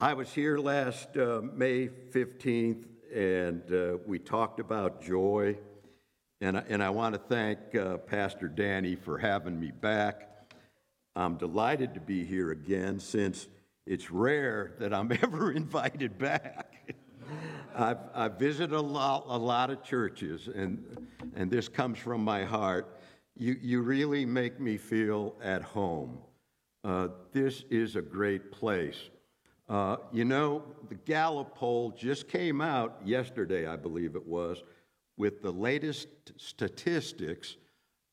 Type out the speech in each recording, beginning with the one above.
I was here last uh, May 15th, and uh, we talked about joy. And I, and I want to thank uh, Pastor Danny for having me back. I'm delighted to be here again since it's rare that I'm ever invited back. I've, I've visited a lot, a lot of churches, and, and this comes from my heart. You, you really make me feel at home. Uh, this is a great place. Uh, you know, the Gallup poll just came out yesterday, I believe it was, with the latest statistics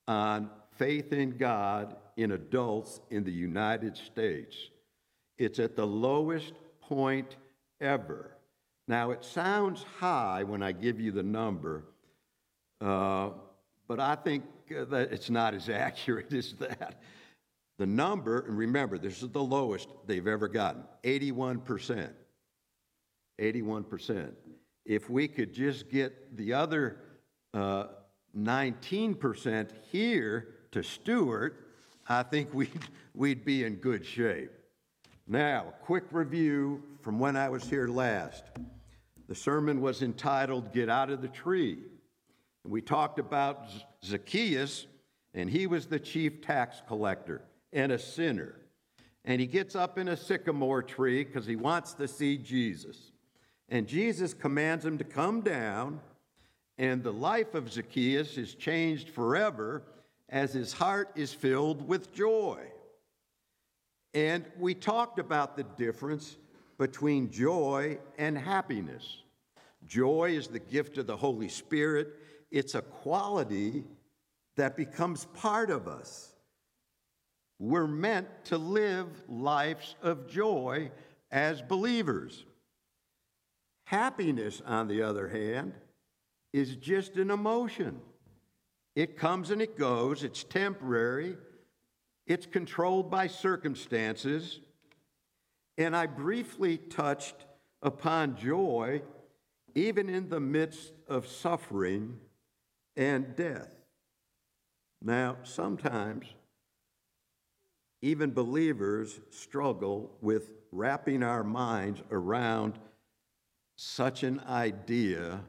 on faith in God in adults in the United States. It's at the lowest point ever. Now, it sounds high when I give you the number, uh, but I think that it's not as accurate as that. The number, and remember, this is the lowest they've ever gotten 81%. 81%. If we could just get the other uh, 19% here to Stuart, I think we'd, we'd be in good shape. Now, quick review from when I was here last. The sermon was entitled Get Out of the Tree. We talked about Zacchaeus, and he was the chief tax collector and a sinner. And he gets up in a sycamore tree because he wants to see Jesus. And Jesus commands him to come down, and the life of Zacchaeus is changed forever as his heart is filled with joy. And we talked about the difference between joy and happiness. Joy is the gift of the Holy Spirit, it's a quality that becomes part of us. We're meant to live lives of joy as believers. Happiness, on the other hand, is just an emotion. It comes and it goes, it's temporary, it's controlled by circumstances. And I briefly touched upon joy even in the midst of suffering and death. Now, sometimes even believers struggle with wrapping our minds around such an idea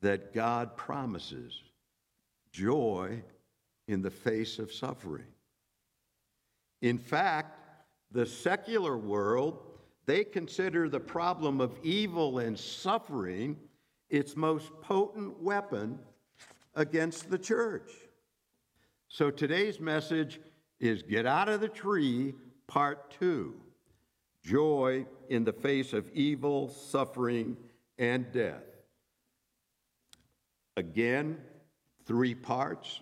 that God promises joy in the face of suffering. In fact, the secular world, they consider the problem of evil and suffering its most potent weapon against the church. So today's message is Get Out of the Tree, Part 2 Joy in the Face of Evil, Suffering, and Death. Again, three parts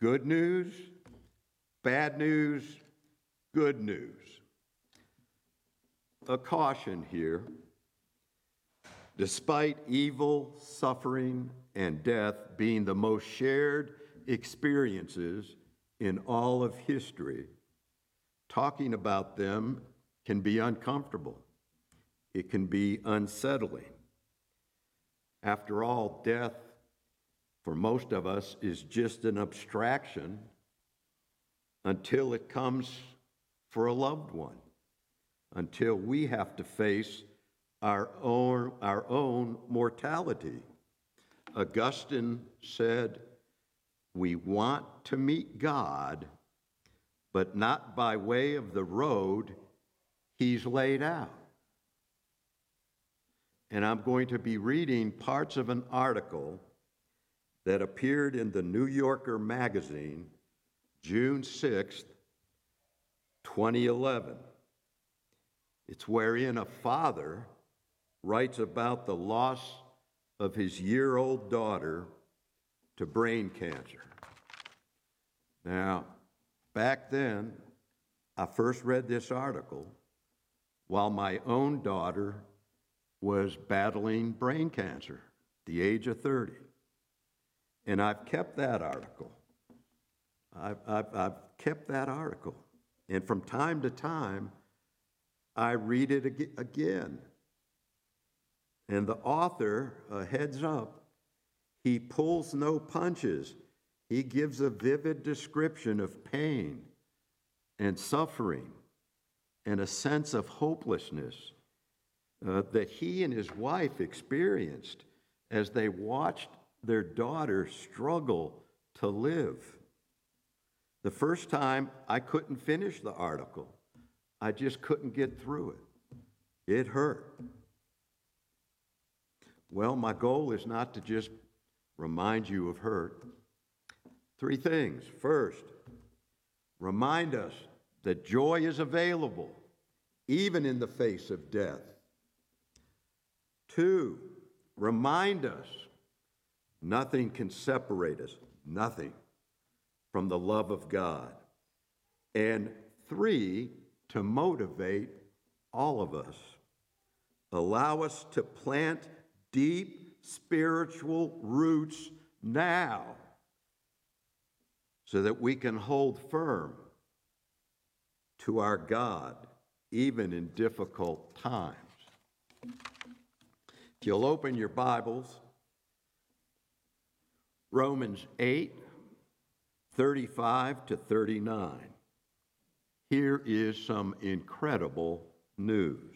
good news, bad news, good news. A caution here. Despite evil, suffering, and death being the most shared experiences in all of history, talking about them can be uncomfortable. It can be unsettling. After all, death for most of us, is just an abstraction until it comes for a loved one, until we have to face our own, our own mortality. Augustine said, We want to meet God, but not by way of the road he's laid out. And I'm going to be reading parts of an article that appeared in the New Yorker magazine June 6, 2011. It's wherein a father writes about the loss of his year old daughter to brain cancer. Now, back then, I first read this article while my own daughter was battling brain cancer, the age of 30. And I've kept that article. I've, I've, I've kept that article. And from time to time, I read it again. And the author, uh, heads up, he pulls no punches. He gives a vivid description of pain and suffering and a sense of hopelessness uh, that he and his wife experienced as they watched their daughter struggle to live. The first time, I couldn't finish the article, I just couldn't get through it. It hurt. Well, my goal is not to just remind you of hurt. Three things. First, remind us that joy is available even in the face of death. Two, remind us nothing can separate us, nothing, from the love of God. And three, to motivate all of us. Allow us to plant deep spiritual roots now so that we can hold firm to our God even in difficult times. If you'll open your Bibles, Romans 8, 35 to 39. Here is some incredible news.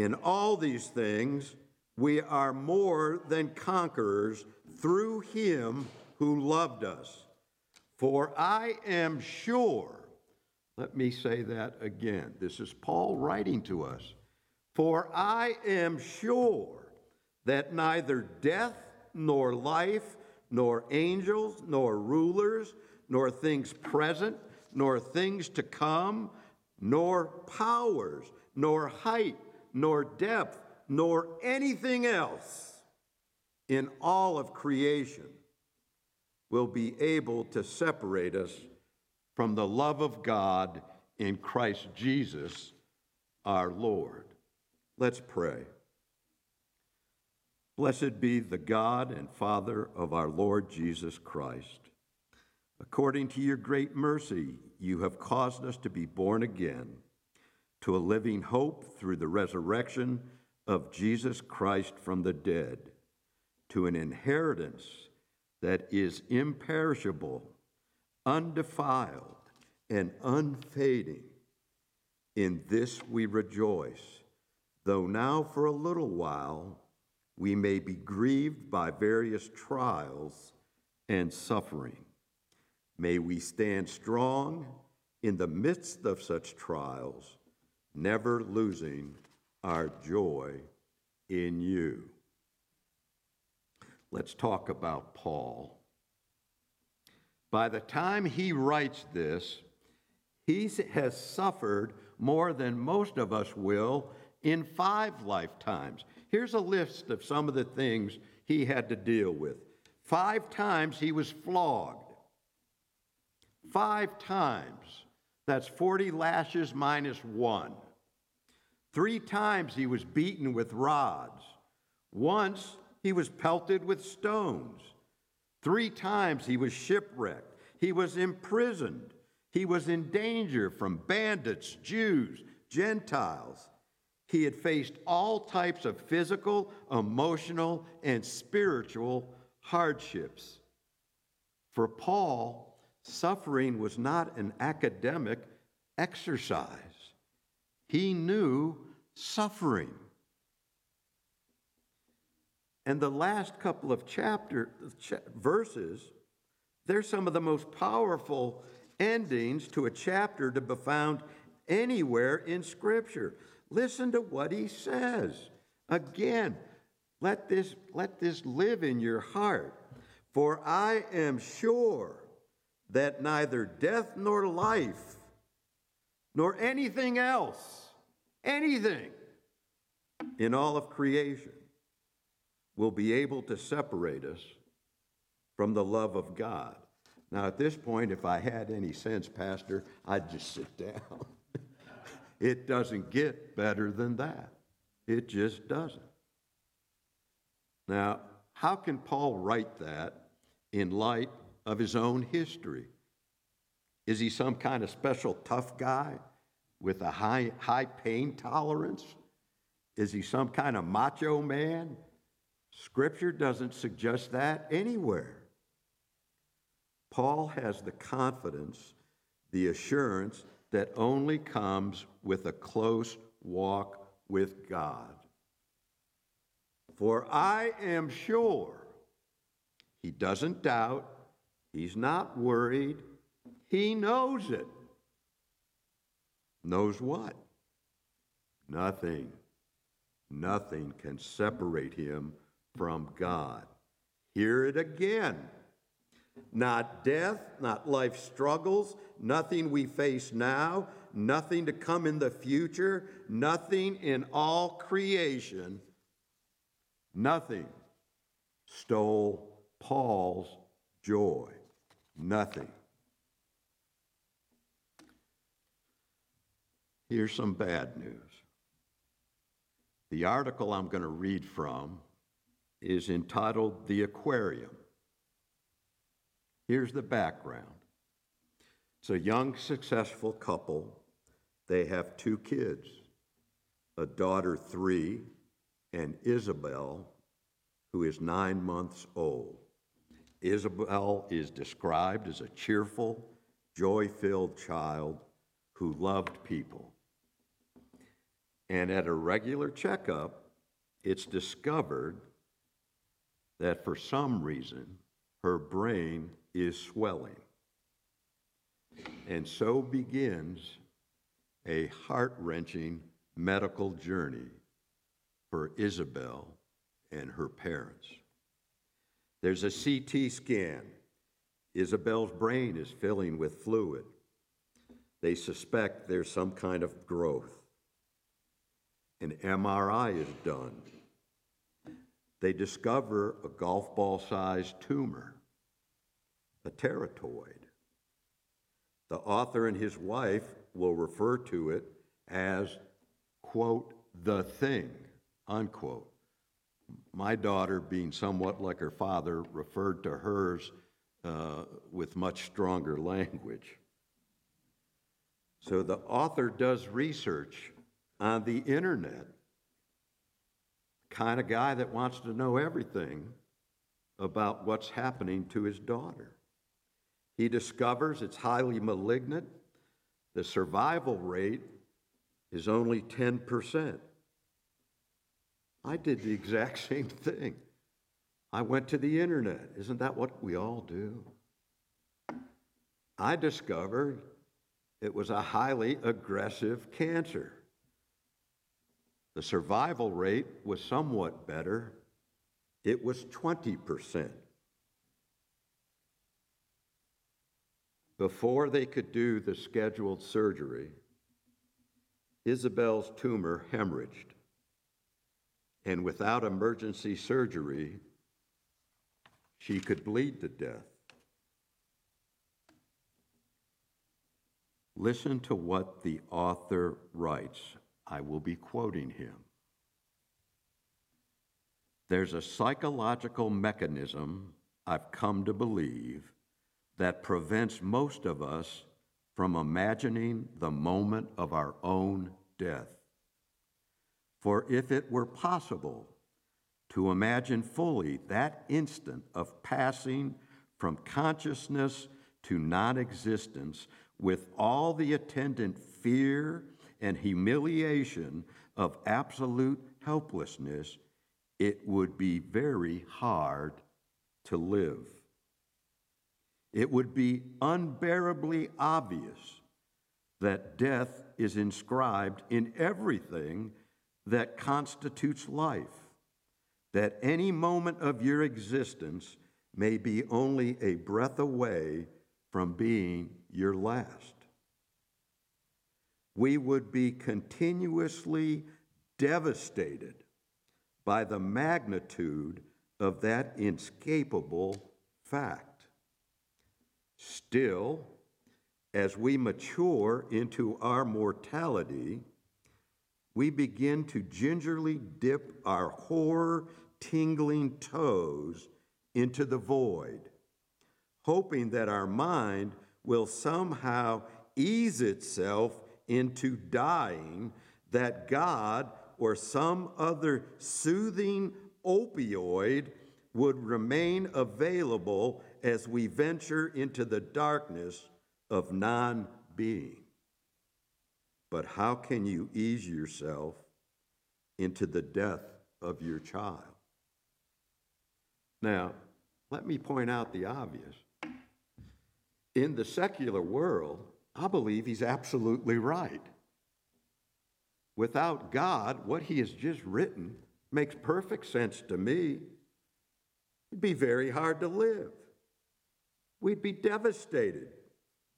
in all these things, we are more than conquerors through him who loved us. For I am sure, let me say that again. This is Paul writing to us. For I am sure that neither death nor life, nor angels, nor rulers, nor things present, nor things to come, nor powers, nor height, nor depth, nor anything else in all of creation will be able to separate us from the love of God in Christ Jesus our Lord. Let's pray. Blessed be the God and Father of our Lord Jesus Christ. According to your great mercy, you have caused us to be born again to a living hope through the resurrection of Jesus Christ from the dead, to an inheritance that is imperishable, undefiled, and unfading. In this we rejoice, though now for a little while we may be grieved by various trials and suffering. May we stand strong in the midst of such trials never losing our joy in you. Let's talk about Paul. By the time he writes this, he has suffered more than most of us will in five lifetimes. Here's a list of some of the things he had to deal with. Five times he was flogged. Five times that's 40 lashes minus one. Three times he was beaten with rods. Once he was pelted with stones. Three times he was shipwrecked. He was imprisoned. He was in danger from bandits, Jews, Gentiles. He had faced all types of physical, emotional, and spiritual hardships. For Paul, Suffering was not an academic exercise, he knew suffering. And the last couple of chapter verses, they're some of the most powerful endings to a chapter to be found anywhere in Scripture. Listen to what he says. Again, let this, let this live in your heart. For I am sure that neither death nor life, nor anything else, anything in all of creation will be able to separate us from the love of God. Now, at this point, if I had any sense, Pastor, I'd just sit down. It doesn't get better than that. It just doesn't. Now, how can Paul write that in light of his own history? Is he some kind of special tough guy with a high, high pain tolerance? Is he some kind of macho man? Scripture doesn't suggest that anywhere. Paul has the confidence, the assurance that only comes with a close walk with God. For I am sure he doesn't doubt, he's not worried, he knows it. Knows what? Nothing. Nothing can separate him from God. Hear it again. Not death, not life struggles, nothing we face now, nothing to come in the future, nothing in all creation, nothing stole Paul's joy. Nothing. Here's some bad news. The article I'm going to read from is entitled The Aquarium. Here's the background it's a young, successful couple. They have two kids a daughter, three, and Isabel, who is nine months old. Isabel is described as a cheerful, joy filled child who loved people. And at a regular checkup, it's discovered that for some reason her brain is swelling. And so begins a heart wrenching medical journey for Isabel and her parents. There's a CT scan. Isabel's brain is filling with fluid. They suspect there's some kind of growth. An MRI is done. They discover a golf ball sized tumor, a teratoid. The author and his wife will refer to it as, quote, the thing, unquote. My daughter, being somewhat like her father, referred to hers uh, with much stronger language. So the author does research on the internet, kind of guy that wants to know everything about what's happening to his daughter. He discovers it's highly malignant. The survival rate is only 10%. I did the exact same thing. I went to the internet. Isn't that what we all do? I discovered it was a highly aggressive cancer. The survival rate was somewhat better, it was 20%. Before they could do the scheduled surgery, Isabel's tumor hemorrhaged. And without emergency surgery, she could bleed to death. Listen to what the author writes. I will be quoting him. There's a psychological mechanism I've come to believe that prevents most of us from imagining the moment of our own death. For if it were possible to imagine fully that instant of passing from consciousness to non existence with all the attendant fear and humiliation of absolute helplessness, it would be very hard to live. It would be unbearably obvious that death is inscribed in everything that constitutes life, that any moment of your existence may be only a breath away from being your last. We would be continuously devastated by the magnitude of that inescapable fact. Still, as we mature into our mortality, we begin to gingerly dip our horror tingling toes into the void, hoping that our mind will somehow ease itself into dying, that God or some other soothing opioid would remain available as we venture into the darkness of non being. But how can you ease yourself into the death of your child? Now, let me point out the obvious. In the secular world, I believe he's absolutely right. Without God, what he has just written makes perfect sense to me. It'd be very hard to live. We'd be devastated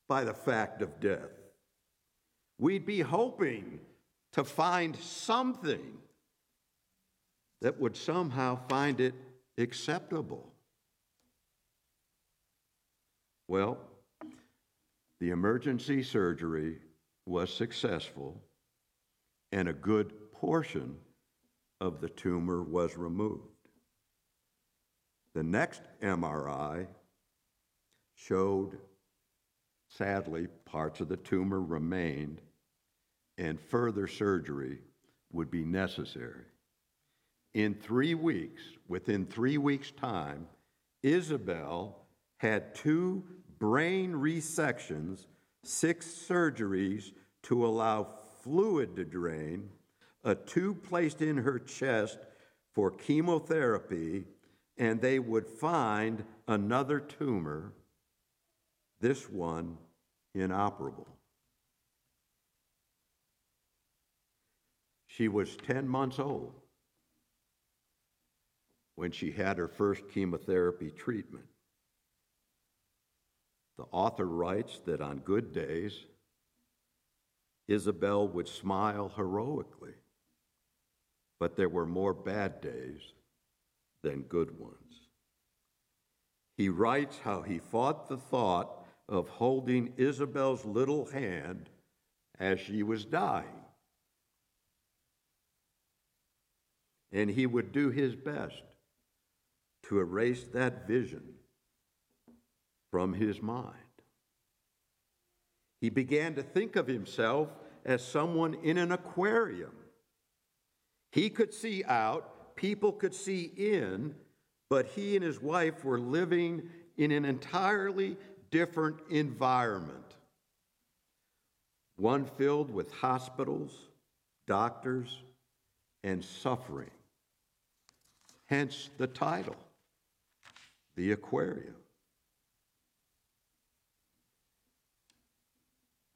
by the fact of death. We'd be hoping to find something that would somehow find it acceptable. Well, the emergency surgery was successful, and a good portion of the tumor was removed. The next MRI showed, sadly, parts of the tumor remained, and further surgery would be necessary. In three weeks, within three weeks' time, Isabel had two brain resections, six surgeries to allow fluid to drain, a tube placed in her chest for chemotherapy, and they would find another tumor, this one inoperable. She was 10 months old when she had her first chemotherapy treatment. The author writes that on good days, Isabel would smile heroically, but there were more bad days than good ones. He writes how he fought the thought of holding Isabel's little hand as she was dying. And he would do his best to erase that vision from his mind. He began to think of himself as someone in an aquarium. He could see out, people could see in, but he and his wife were living in an entirely different environment one filled with hospitals, doctors, and suffering. Hence the title the aquarium.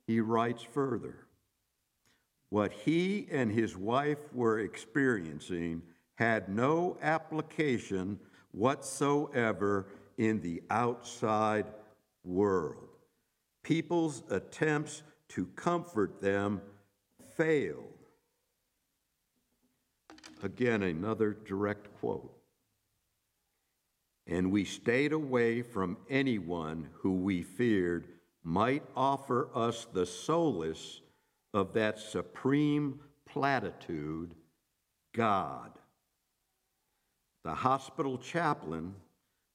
He writes further what he and his wife were experiencing had no application whatsoever in the outside world. People's attempts to comfort them failed. Again, another direct quote and we stayed away from anyone who we feared might offer us the solace of that supreme platitude God. The hospital chaplain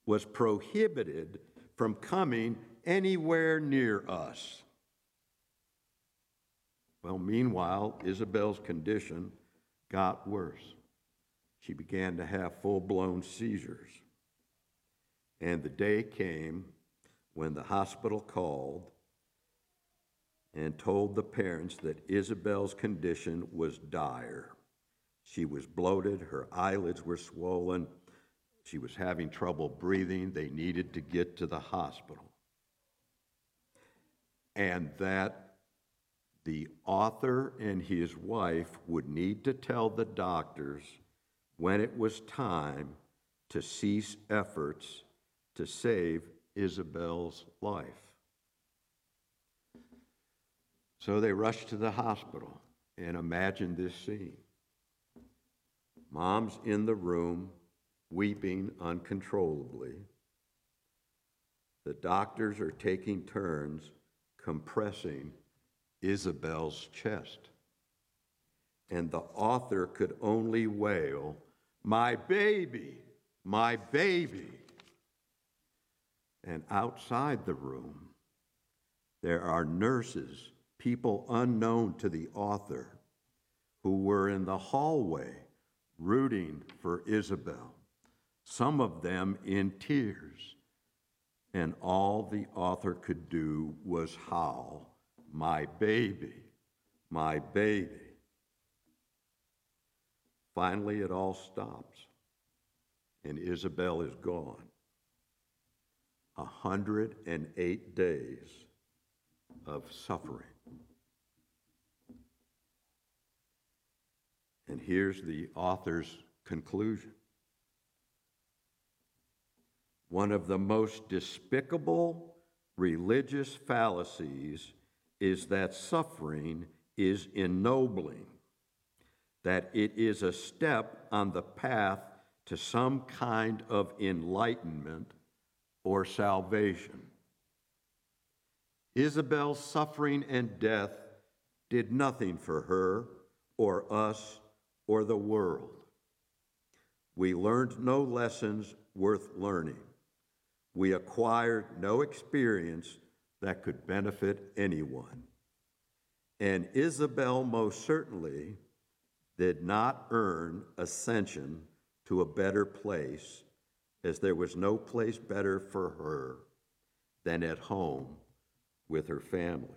was prohibited from coming anywhere near us. Well, meanwhile, Isabel's condition got worse. She began to have full blown seizures. And the day came when the hospital called and told the parents that Isabel's condition was dire. She was bloated, her eyelids were swollen, she was having trouble breathing. They needed to get to the hospital. And that the author and his wife would need to tell the doctors when it was time to cease efforts to save Isabel's life. So they rushed to the hospital and imagine this scene. Mom's in the room, weeping uncontrollably. The doctors are taking turns compressing Isabel's chest. and the author could only wail, My baby, my baby. And outside the room, there are nurses, people unknown to the author, who were in the hallway rooting for Isabel, some of them in tears. And all the author could do was howl, My baby, my baby. Finally, it all stops, and Isabel is gone. A 108 days of suffering. And here's the author's conclusion. One of the most despicable religious fallacies is that suffering is ennobling, that it is a step on the path to some kind of enlightenment or salvation. Isabel's suffering and death did nothing for her or us or the world. We learned no lessons worth learning. We acquired no experience that could benefit anyone. And Isabel most certainly did not earn ascension to a better place, as there was no place better for her than at home with her family.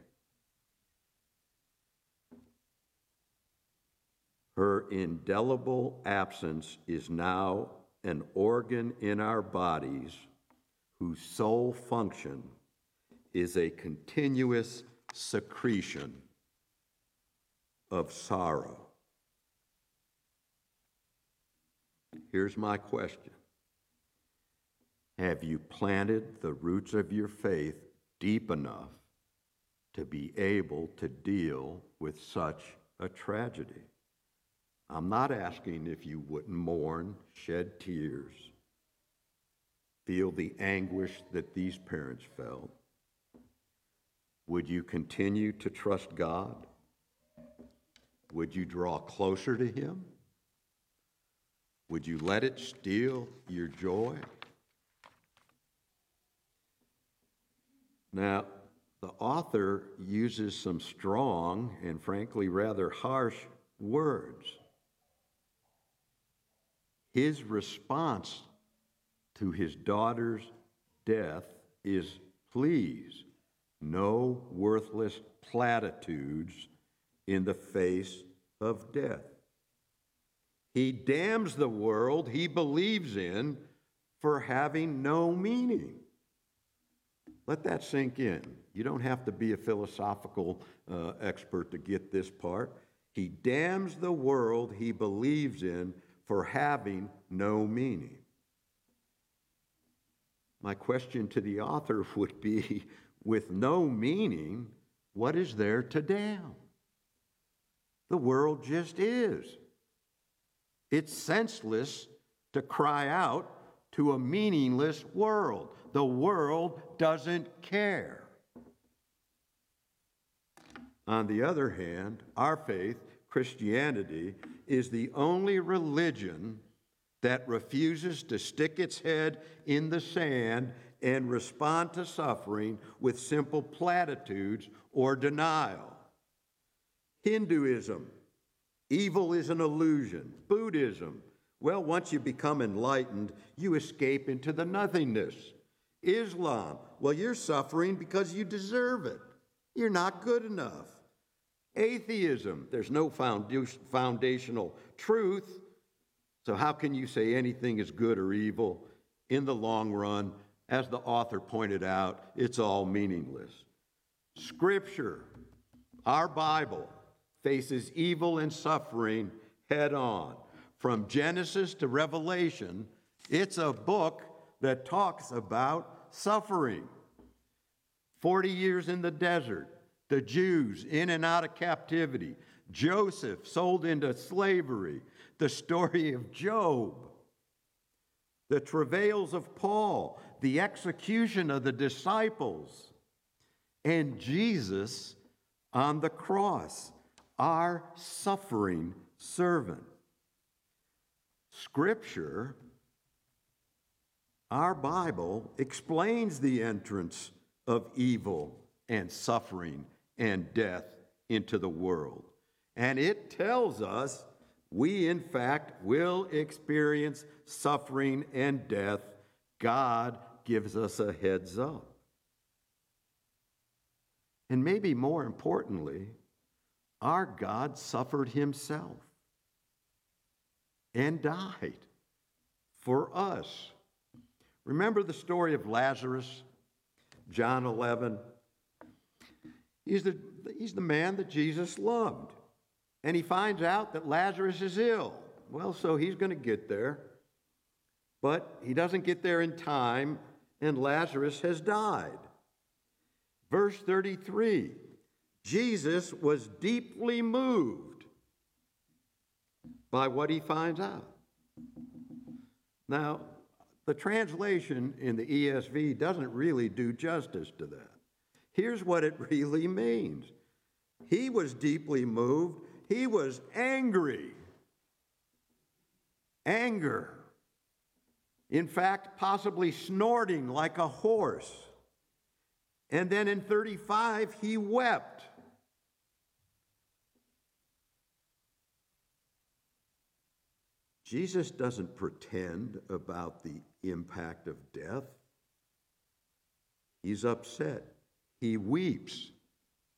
Her indelible absence is now an organ in our bodies whose sole function is a continuous secretion of sorrow. Here's my question Have you planted the roots of your faith deep enough to be able to deal with such a tragedy? I'm not asking if you wouldn't mourn, shed tears, feel the anguish that these parents felt. Would you continue to trust God? Would you draw closer to Him? Would you let it steal your joy? Now, the author uses some strong and frankly rather harsh words. His response to his daughter's death is please, no worthless platitudes in the face of death. He damns the world he believes in for having no meaning. Let that sink in. You don't have to be a philosophical uh, expert to get this part. He damns the world he believes in for having no meaning. My question to the author would be with no meaning, what is there to damn? The world just is. It's senseless to cry out to a meaningless world. The world doesn't care. On the other hand, our faith, Christianity, is the only religion that refuses to stick its head in the sand and respond to suffering with simple platitudes or denial. Hinduism, evil is an illusion. Buddhism, well, once you become enlightened, you escape into the nothingness. Islam, well, you're suffering because you deserve it. You're not good enough. Atheism, there's no foundational truth. So, how can you say anything is good or evil? In the long run, as the author pointed out, it's all meaningless. Scripture, our Bible, faces evil and suffering head on. From Genesis to Revelation, it's a book that talks about suffering. 40 years in the desert, the Jews in and out of captivity, Joseph sold into slavery, the story of Job, the travails of Paul, the execution of the disciples, and Jesus on the cross, our suffering servant. Scripture, our Bible, explains the entrance of evil and suffering and death into the world. And it tells us we, in fact, will experience suffering and death. God gives us a heads up. And maybe more importantly, our God suffered himself and died for us. Remember the story of Lazarus, John 11? He's the, he's the man that Jesus loved. And he finds out that Lazarus is ill. Well, so he's going to get there. But he doesn't get there in time, and Lazarus has died. Verse 33 Jesus was deeply moved by what he finds out. Now, the translation in the ESV doesn't really do justice to that. Here's what it really means He was deeply moved, he was angry. Anger. In fact, possibly snorting like a horse. And then in 35, he wept. Jesus doesn't pretend about the impact of death. He's upset. He weeps,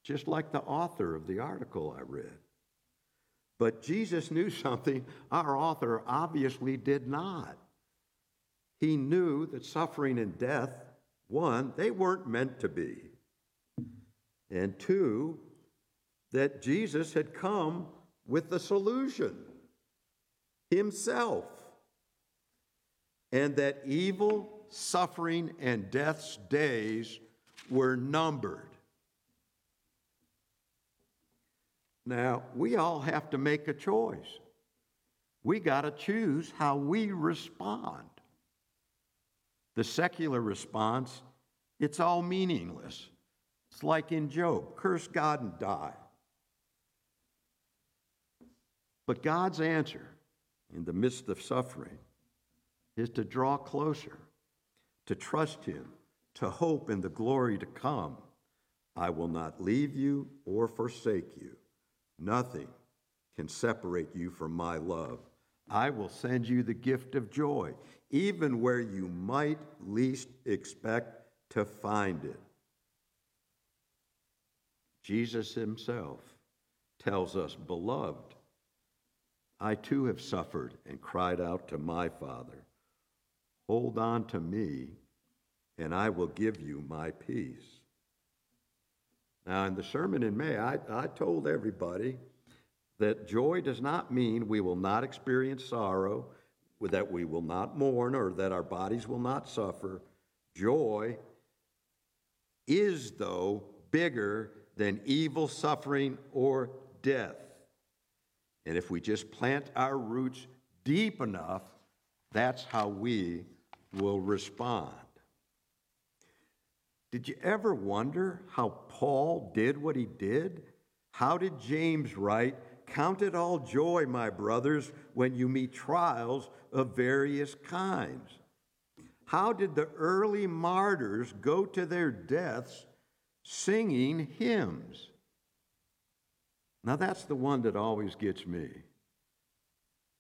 just like the author of the article I read. But Jesus knew something our author obviously did not. He knew that suffering and death, one, they weren't meant to be. And two, that Jesus had come with the solution himself. And that evil, suffering, and death's days were numbered. Now, we all have to make a choice. We got to choose how we respond. The secular response, it's all meaningless. It's like in Job curse God and die. But God's answer in the midst of suffering is to draw closer, to trust Him, to hope in the glory to come. I will not leave you or forsake you. Nothing can separate you from my love. I will send you the gift of joy, even where you might least expect to find it. Jesus himself tells us, Beloved, I too have suffered and cried out to my Father, Hold on to me, and I will give you my peace. Now, in the sermon in May, I, I told everybody that joy does not mean we will not experience sorrow, that we will not mourn, or that our bodies will not suffer. Joy is, though, bigger than evil, suffering, or death. And if we just plant our roots deep enough, that's how we will respond. Did you ever wonder how Paul did what he did? How did James write, Count it all joy, my brothers, when you meet trials of various kinds? How did the early martyrs go to their deaths singing hymns? Now, that's the one that always gets me.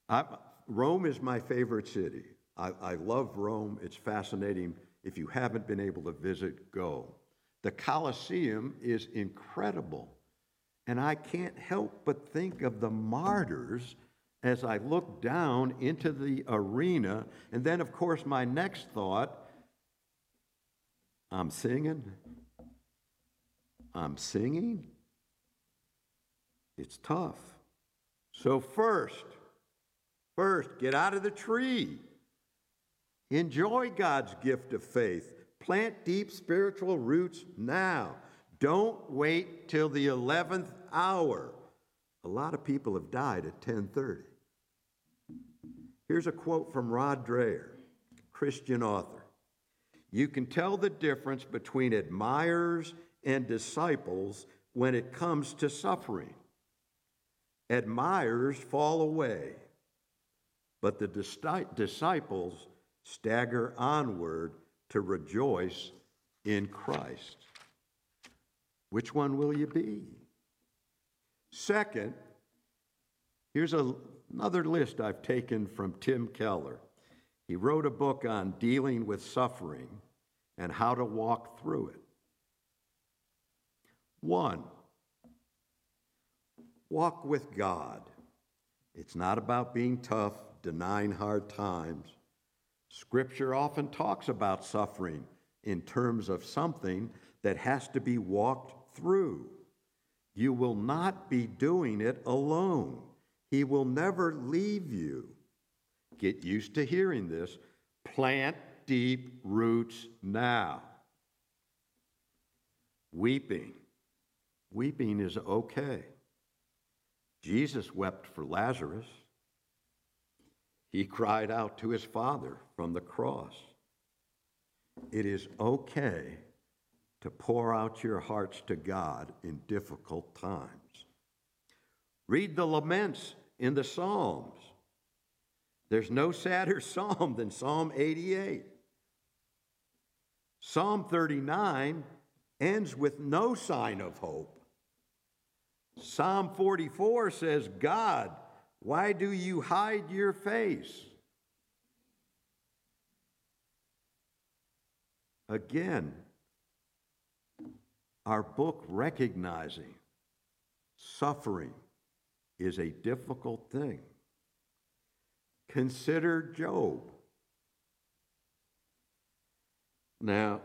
I, Rome is my favorite city. I, I love Rome, it's fascinating if you haven't been able to visit, go. The Colosseum is incredible. And I can't help but think of the martyrs as I look down into the arena. And then, of course, my next thought I'm singing. I'm singing. It's tough. So, first, first, get out of the tree. Enjoy God's gift of faith. Plant deep spiritual roots now. Don't wait till the 11th hour. A lot of people have died at 10:30. Here's a quote from Rod Dreher, Christian author. You can tell the difference between admirers and disciples when it comes to suffering. Admirers fall away, but the disciples stagger onward to rejoice in Christ. Which one will you be? Second, here's a, another list I've taken from Tim Keller. He wrote a book on dealing with suffering and how to walk through it. One, walk with God. It's not about being tough, denying hard times. Scripture often talks about suffering in terms of something that has to be walked through. You will not be doing it alone. He will never leave you. Get used to hearing this. Plant deep roots now. Weeping. Weeping is okay. Jesus wept for Lazarus. He cried out to his Father from the cross. It is okay to pour out your hearts to God in difficult times. Read the laments in the Psalms. There's no sadder psalm than Psalm 88. Psalm 39 ends with no sign of hope. Psalm 44 says, God, why do you hide your face? Again, our book recognizing suffering is a difficult thing. Consider Job. Now,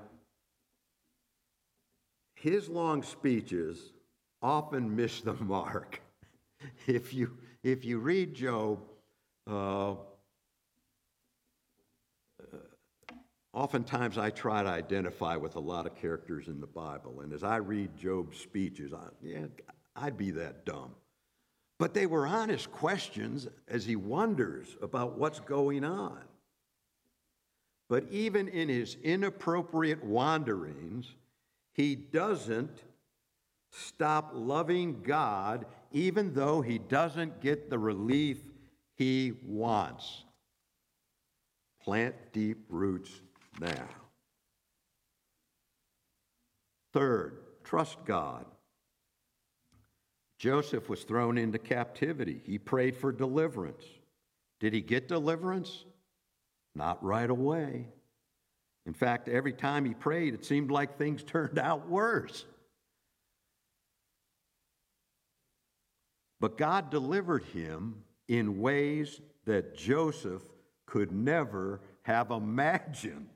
his long speeches often miss the mark. If you, if you read Job, uh, oftentimes I try to identify with a lot of characters in the Bible. And as I read Job's speeches, I, yeah, I'd be that dumb. But they were honest questions as he wonders about what's going on. But even in his inappropriate wanderings, he doesn't stop loving God, even though he doesn't get the relief he wants. Plant deep roots now. Third, trust God. Joseph was thrown into captivity. He prayed for deliverance. Did he get deliverance? Not right away. In fact, every time he prayed, it seemed like things turned out worse. But God delivered him in ways that Joseph could never have imagined.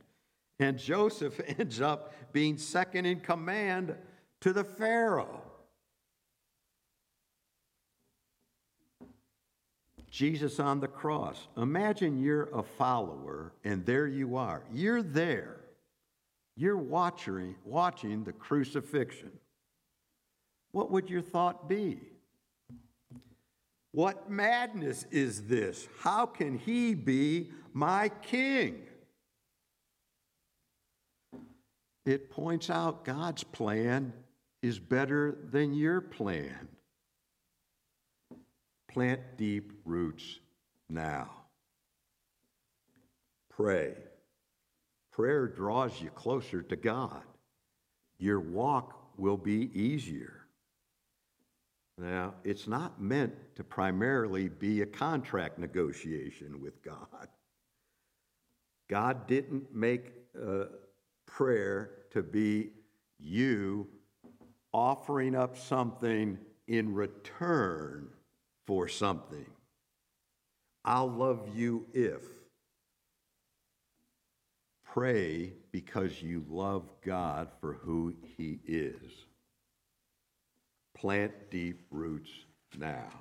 And Joseph ends up being second in command to the Pharaoh. Jesus on the cross. Imagine you're a follower and there you are. You're there. You're watching, watching the crucifixion. What would your thought be? What madness is this? How can he be my king? It points out God's plan is better than your plan. Plant deep roots now. Pray. Prayer draws you closer to God. Your walk will be easier. Now, it's not meant to primarily be a contract negotiation with God. God didn't make uh, prayer to be you offering up something in return for something. I'll love you if. Pray because you love God for who He is. Plant deep roots now.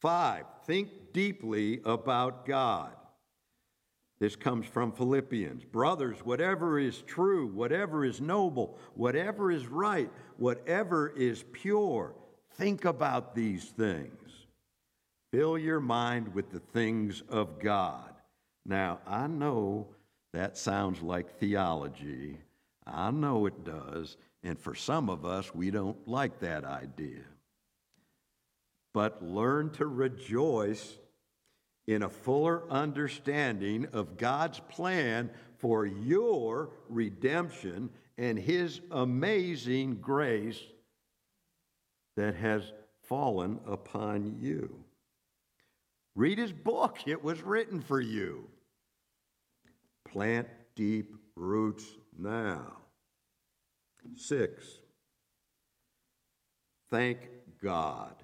Five, think deeply about God. This comes from Philippians. Brothers, whatever is true, whatever is noble, whatever is right, whatever is pure, think about these things. Fill your mind with the things of God. Now, I know that sounds like theology. I know it does. And for some of us, we don't like that idea. but learn to rejoice in a fuller understanding of God's plan for your redemption and His amazing grace that has fallen upon you. Read His book, it was written for you. Plant deep roots now. Six, thank God.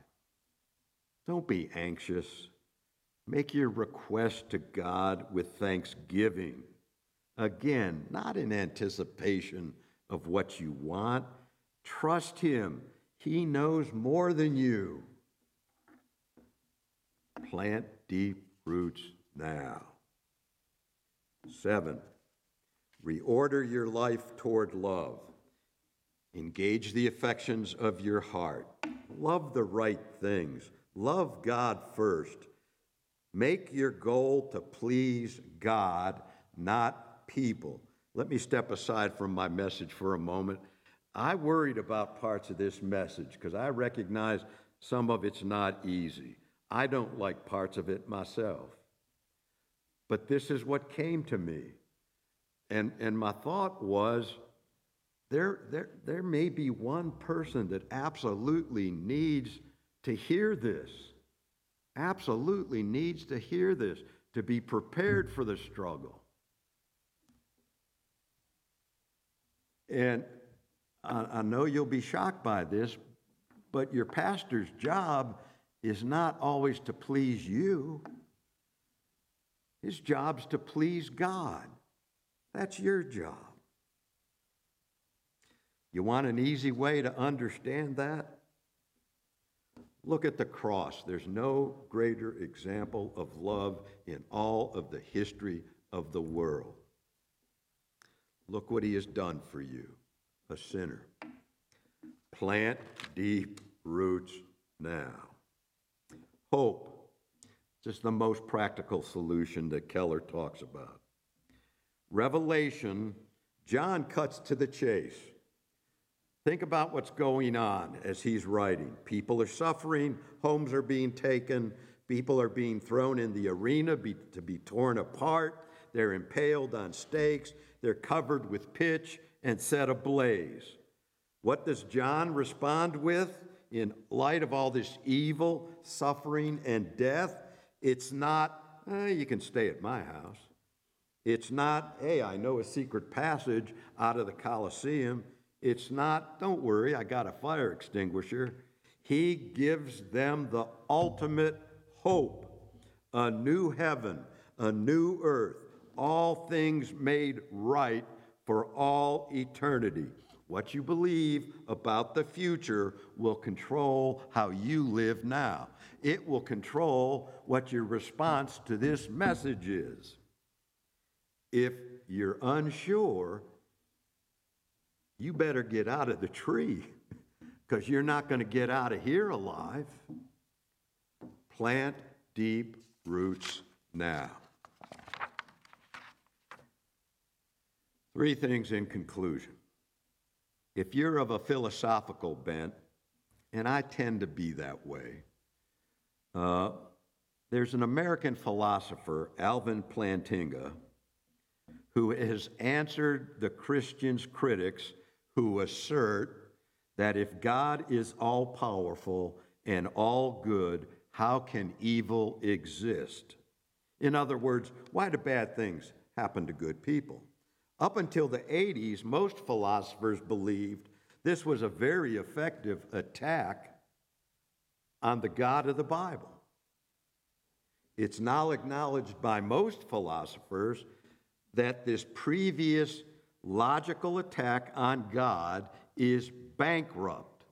Don't be anxious. Make your request to God with thanksgiving. Again, not in anticipation of what you want. Trust Him. He knows more than you. Plant deep roots now. Seven, reorder your life toward love. Engage the affections of your heart. Love the right things. Love God first. Make your goal to please God, not people. Let me step aside from my message for a moment. I worried about parts of this message because I recognize some of it's not easy. I don't like parts of it myself. But this is what came to me. And, and my thought was there, there, there may be one person that absolutely needs to hear this, absolutely needs to hear this, to be prepared for the struggle. And I, I know you'll be shocked by this, but your pastor's job is not always to please you. His job's to please God. That's your job. You want an easy way to understand that? Look at the cross. There's no greater example of love in all of the history of the world. Look what he has done for you, a sinner. Plant deep roots now. Hope, just the most practical solution that Keller talks about. Revelation, John cuts to the chase. Think about what's going on as he's writing. People are suffering, homes are being taken, people are being thrown in the arena be, to be torn apart, they're impaled on stakes, they're covered with pitch and set ablaze. What does John respond with in light of all this evil, suffering, and death? It's not, eh, you can stay at my house. It's not, hey, I know a secret passage out of the Colosseum. It's not, don't worry, I got a fire extinguisher. He gives them the ultimate hope a new heaven, a new earth, all things made right for all eternity. What you believe about the future will control how you live now. It will control what your response to this message is. If you're unsure, you better get out of the tree because you're not going to get out of here alive. Plant deep roots now. Three things in conclusion. If you're of a philosophical bent, and I tend to be that way, uh, there's an American philosopher, Alvin Plantinga, who has answered the Christian's critics who assert that if God is all powerful and all good, how can evil exist? In other words, why do bad things happen to good people? Up until the 80s, most philosophers believed this was a very effective attack on the God of the Bible. It's now acknowledged by most philosophers that this previous logical attack on God is bankrupt.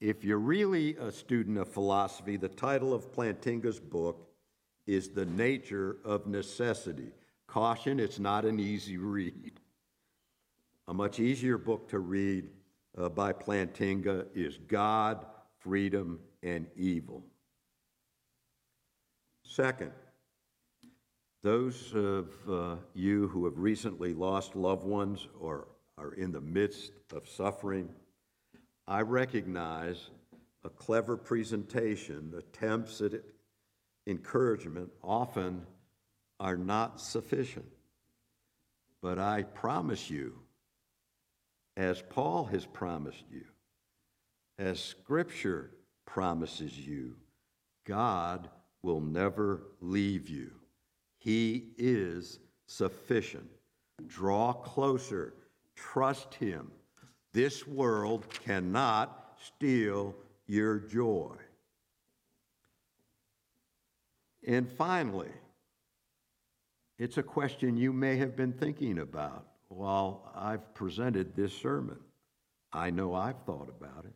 If you're really a student of philosophy, the title of Plantinga's book is The Nature of Necessity. Caution, it's not an easy read. A much easier book to read uh, by Plantinga is God, Freedom, and Evil. Second, those of uh, you who have recently lost loved ones or are in the midst of suffering, I recognize a clever presentation, attempts at encouragement often are not sufficient. But I promise you, as Paul has promised you, as Scripture promises you, God will never leave you. He is sufficient. Draw closer, trust Him. This world cannot steal your joy. And finally, it's a question you may have been thinking about while I've presented this sermon. I know I've thought about it.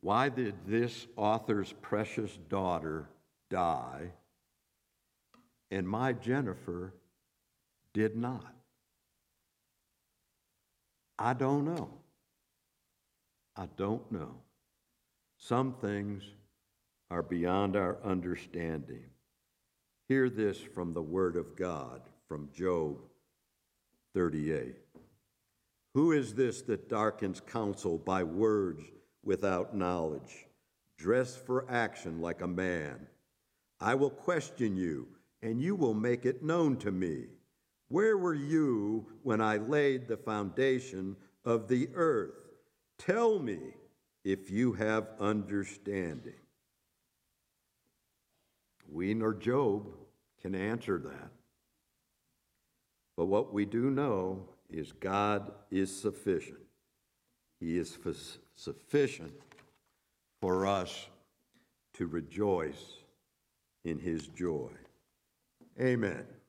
Why did this author's precious daughter die and my Jennifer did not? I don't know. I don't know. Some things are beyond our understanding. Hear this from the Word of God, from Job 38. Who is this that darkens counsel by words without knowledge? Dress for action like a man. I will question you, and you will make it known to me. Where were you when I laid the foundation of the earth? Tell me if you have understanding. We nor Job can answer that. But what we do know is God is sufficient. He is f- sufficient for us to rejoice in his joy. Amen.